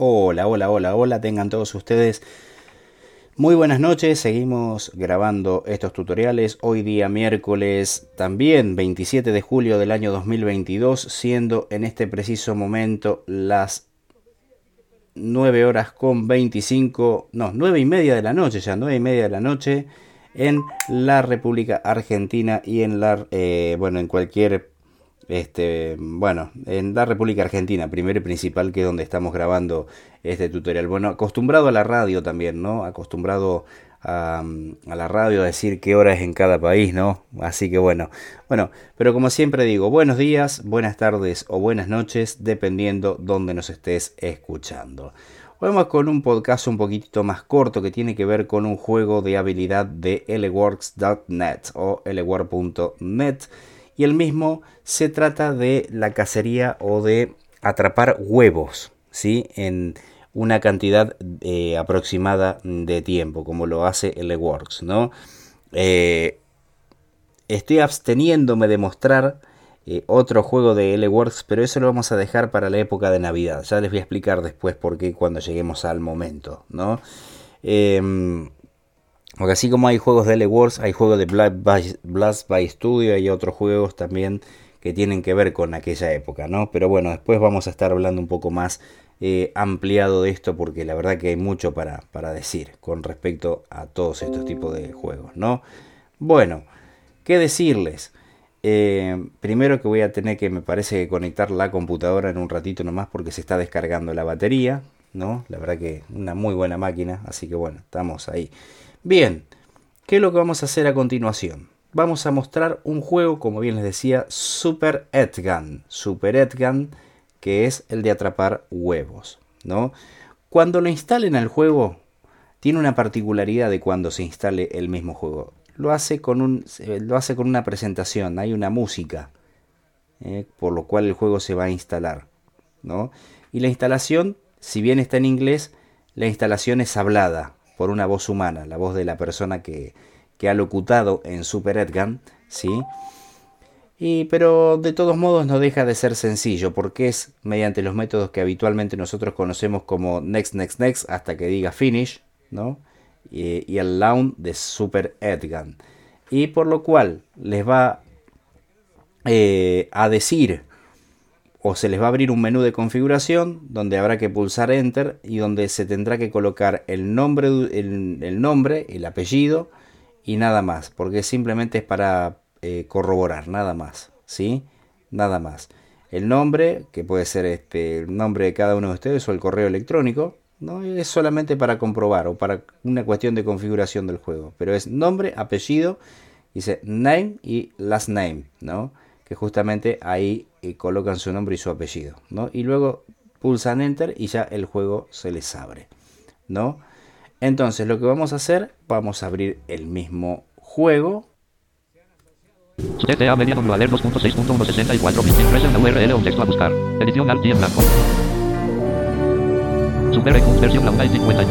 Hola, hola, hola, hola, tengan todos ustedes. Muy buenas noches, seguimos grabando estos tutoriales. Hoy día miércoles también 27 de julio del año 2022, siendo en este preciso momento las 9 horas con 25, no, 9 y media de la noche ya, 9 y media de la noche en la República Argentina y en la, eh, bueno, en cualquier este, bueno, en la República Argentina, primero y principal, que es donde estamos grabando este tutorial. Bueno, acostumbrado a la radio también, ¿no? Acostumbrado a, la radio a decir qué hora es en cada país, ¿no? Así que bueno, bueno, pero como siempre digo, buenos días, buenas tardes o buenas noches, dependiendo donde nos estés escuchando. Vamos con un podcast un poquitito más corto que tiene que ver con un juego de habilidad de lworks.net o lword.net y el mismo se trata de la cacería o de atrapar huevos, ¿sí? En una cantidad eh, aproximada de tiempo, como lo hace el Works, ¿no? Eh, estoy absteniéndome de mostrar eh, otro juego de L-Works, pero eso lo vamos a dejar para la época de Navidad. Ya les voy a explicar después por qué cuando lleguemos al momento, ¿no? Em, porque así como hay juegos de L-Wars, hay juegos de Blast by, Studio y otros juegos también que tienen que ver con aquella época, ¿no? Pero bueno, después vamos a estar hablando un poco más eh, ampliado de esto porque la verdad que hay mucho para, para decir con respecto a todos estos tipos de juegos, ¿no? Bueno, ¿qué decirles? Eh, primero que voy a tener que, me parece, conectar la computadora en un ratito nomás porque se está descargando la batería, ¿no? La verdad que una muy buena máquina, así que bueno, estamos ahí. Bien, ¿qué es lo que vamos a hacer a continuación? Vamos a mostrar un juego, como bien les decía, Super Edgan. Super Edgan, que es el de atrapar huevos, ¿no? Cuando lo instalen al juego, tiene una particularidad de cuando se instale el mismo juego. Lo hace con, un, lo hace con una presentación, hay una música, ¿eh? por lo cual el juego se va a instalar, ¿no? Y la instalación, si bien está en inglés, la instalación es hablada, por una voz humana, la voz de la persona que, ha locutado en Super Edgan, ¿sí? Y, pero de todos modos no deja de ser sencillo porque es mediante los métodos que habitualmente nosotros conocemos como next, next, next hasta que diga finish, ¿no? Y, el launch de Super Edgan. Y por lo cual les va eh, a decir o se les va a abrir un menú de configuración donde habrá que pulsar enter y donde se tendrá que colocar el nombre, el, nombre, el apellido y nada más, porque simplemente es para eh, corroborar, nada más, ¿sí? Nada más. El nombre, que puede ser este, el nombre de cada uno de ustedes o el correo electrónico, no es solamente para comprobar o para una cuestión de configuración del juego, pero es nombre, apellido, dice name y last name, ¿no? Que justamente ahí y colocan su nombre y su apellido, ¿no? Y luego pulsan enter y ya el juego se les abre, ¿no? Entonces lo que vamos a hacer, vamos a abrir el mismo juego. CTA Media Valer 2.6.164 Impresa la URL un texto a buscar. Edición Alt y en blanco. Super versión la 1 y 50.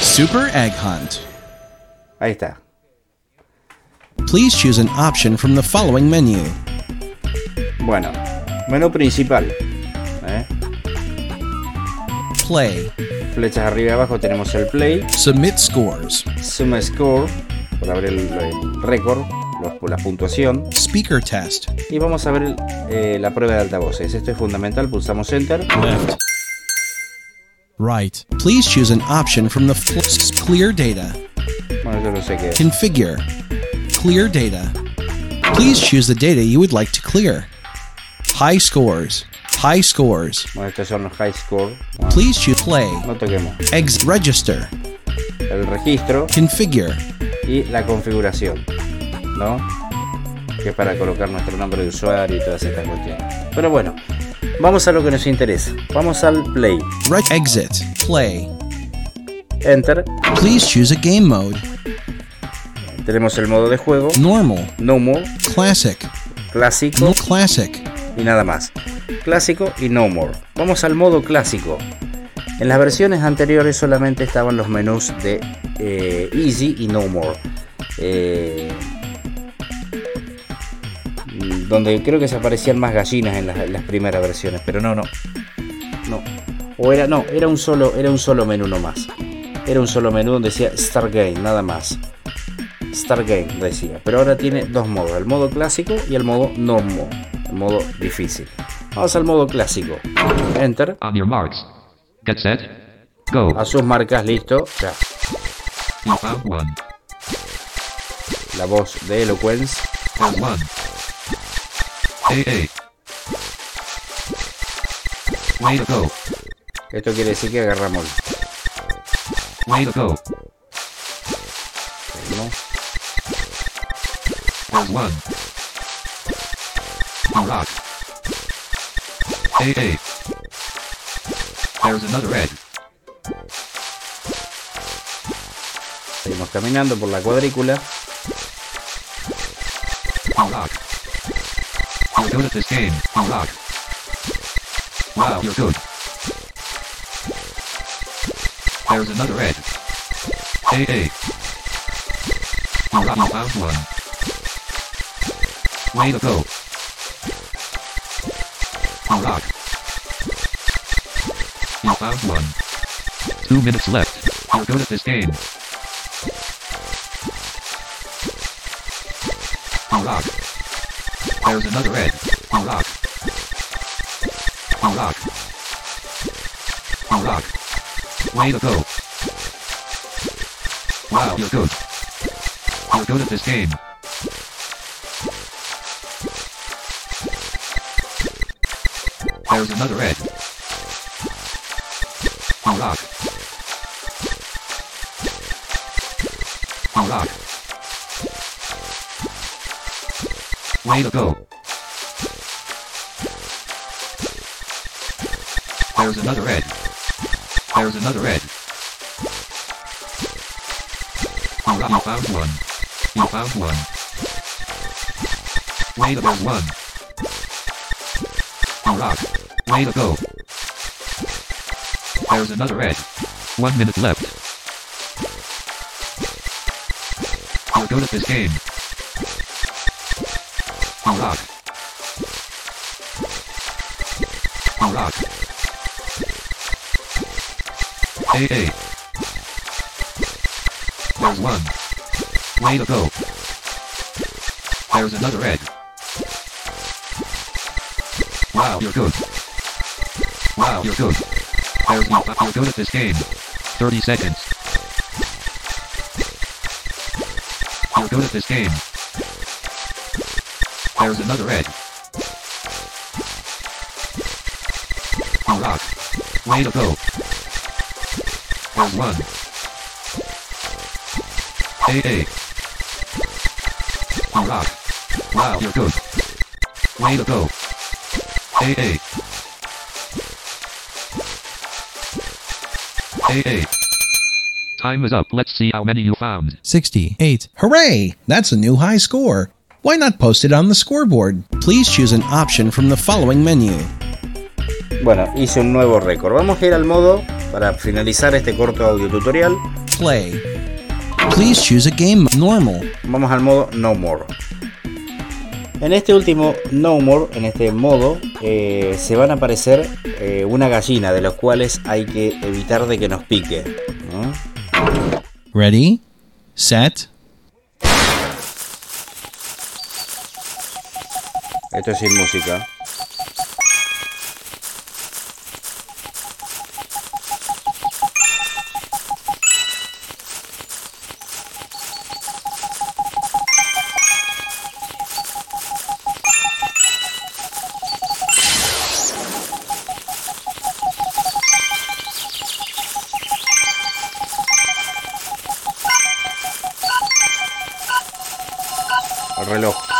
Super Egg Hunt. Ahí está. Please choose an option from the following menu. Bueno, menú principal. ¿eh? Play. Flechas arriba y abajo tenemos el play. Submit scores. Submit score para ver el, el récord, la puntuación. Speaker test. Y vamos a ver eh, la prueba de altavoces. Esto es fundamental. Pulsamos enter. Left. Right. Please choose an option from the clear data. Bueno, yo no sé qué. Configure. Clear data. Please choose the data you would like to clear. High scores. High scores. Bueno, estos son los high score. Bueno, Please choose play. No toquemos. Exit register. El registro. Configure. Y la configuración. ¿No? Que es para colocar nuestro nombre de usuario y todas estas cuestiones. Pero bueno, vamos a lo que nos interesa. Vamos al play. exit. Play. Enter. Please choose a game mode. Tenemos el modo de juego. Normal. Normal. Classic. Clásico. classic. Y nada más. Clásico y no more. Vamos al modo clásico. En las versiones anteriores solamente estaban los menús de eh, Easy y No More. Eh, donde creo que se aparecían más gallinas en las, primeras versiones, pero no, no. No. O era, no, era un solo, era un solo menú nomás. Era un solo menú donde decía Stargame, nada más. Stargame decía. Pero ahora tiene dos modos, el modo clásico y el modo normal, el modo difícil. Vamos al modo clásico. Enter. On your marks. Get set. Go. A sus marcas, listo. Ya. La voz de Eloquence. One. AA. Way to go. Esto quiere decir que agarramos. Way to go. Rock. AA. There's another egg. Seguimos caminando por la cuadrícula. Rock. You're good at this game. You rock. Wow, you're good. There's another egg. AA. You rock. You found one. Way to go. Rock. You found one. Two minutes left. You're good at this game. Rock. There's another egg. Rock. You rock. Way to go. Wow, you're good. You're good at this game. There's another egg. You rock. You rock. Way to go. There's another egg. There's another egg. You, you found one. You found one. Way to there's one. You rock. Way to go. There's another egg. One minute left. You're good at this game. You rock. You rock. AA. There's one. Way to go. There's another egg. Wow, you're good. Wow, you're good. There's no but you're good at this game. 30 seconds. You're good at this game. There's another egg. You rock. Way to go. There's one. Hey, hey. You rock. Wow, you're good. Way to go. Hey, hey. 8. Time is up. Let's see how many you found. 68. Hooray! That's a new high score. Why not post it on the scoreboard? Please choose an option from the following menu. Bueno, hice un nuevo récord. Vamos a ir al modo para finalizar este corto audio tutorial. Play. Please choose a game normal. Vamos al modo no more. En este último No More, en este modo, eh, se van a aparecer eh, una gallina de los cuales hay que evitar de que nos pique. ¿no? Ready? Set? Esto es sin música. El reloj.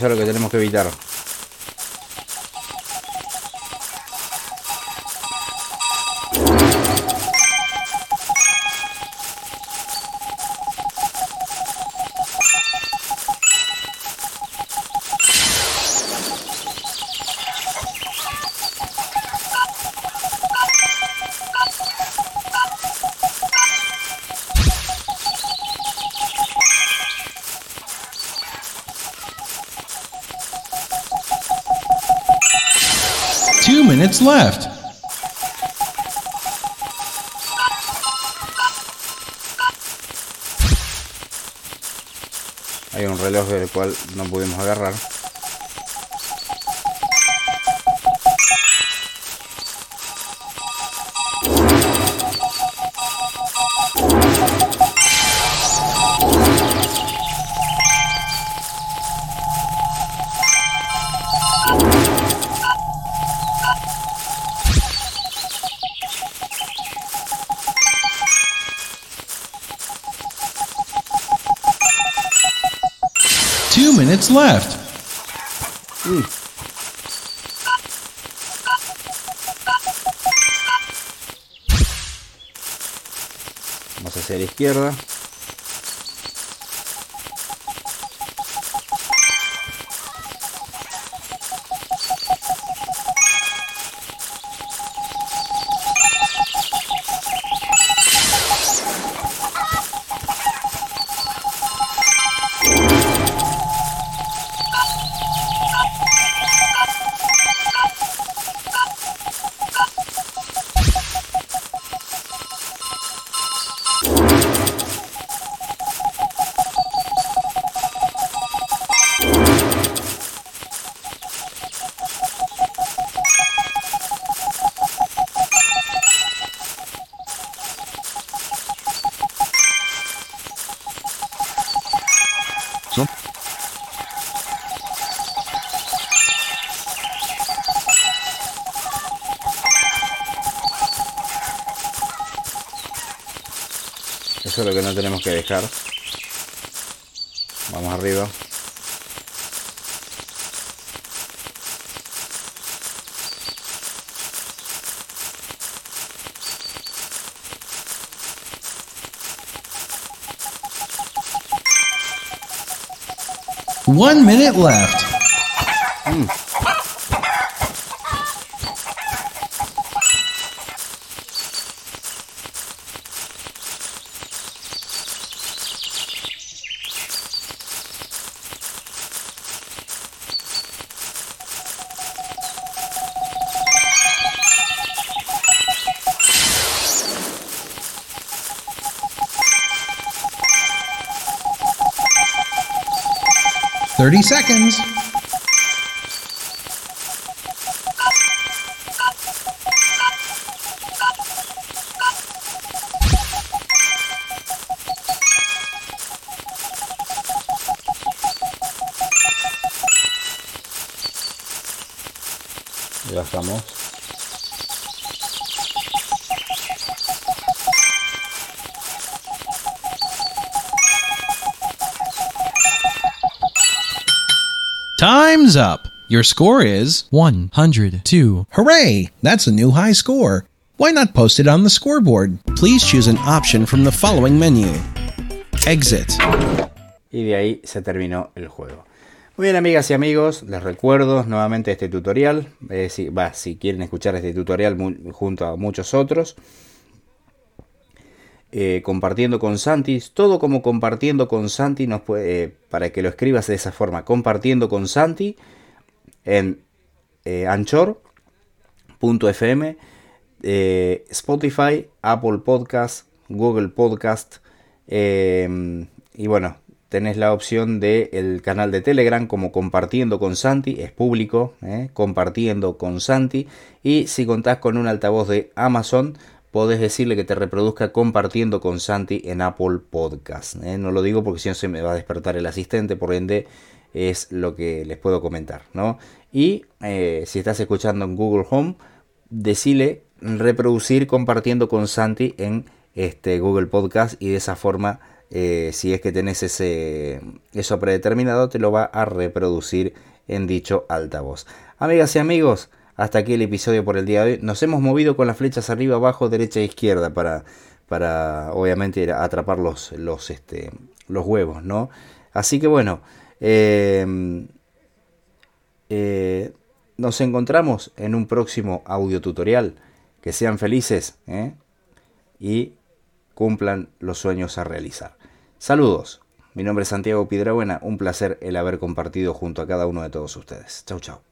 Eso es lo que tenemos que evitar. Left. Hay un reloj del cual no pudimos agarrar. Minutes left. Vamos hacia la izquierda. Eso es lo que no tenemos que dejar. Vamos arriba. One minute left. Thirty seconds. Ya estamos. Time's up. Your score is 102. Hooray! That's a new high score. Why not post it on the scoreboard? Please choose an option from the following menu Exit. Y de ahí se terminó el juego. Muy bien, amigas y amigos, les recuerdo nuevamente este tutorial. eh, si, va, si quieren escuchar este tutorial mu- junto a muchos otros. Eh, compartiendo con Santi, todo como compartiendo con Santi, eh, para que lo escribas de esa forma, compartiendo con Santi en eh, Anchor.fm, Spotify, Apple Podcast, Google Podcast, eh, y bueno, tenés la opción del el canal de Telegram como compartiendo con Santi, es público, compartiendo con Santi, y si contás con un altavoz de Amazon, podés decirle que te reproduzca compartiendo con Santi en Apple Podcast. ¿eh? No lo digo porque si no se me va a despertar el asistente, por ende es lo que les puedo comentar. ¿no? Y eh, si estás escuchando en Google Home, decile reproducir compartiendo con Santi en este Google Podcast y de esa forma eh, si es que tenés ese, eso predeterminado, te lo va a reproducir en dicho altavoz. Amigas y amigos, hasta aquí el episodio por el día de hoy. Nos hemos movido con las flechas arriba, abajo, derecha e izquierda para, para obviamente atrapar los, los, este, los huevos, ¿no? Así que bueno, em, eh, nos encontramos en un próximo audio tutorial. Que sean felices ¿eh? y cumplan los sueños a realizar. Saludos. Mi nombre es Santiago Piedrabuena. Un placer el haber compartido junto a cada uno de todos ustedes. Chau, chau.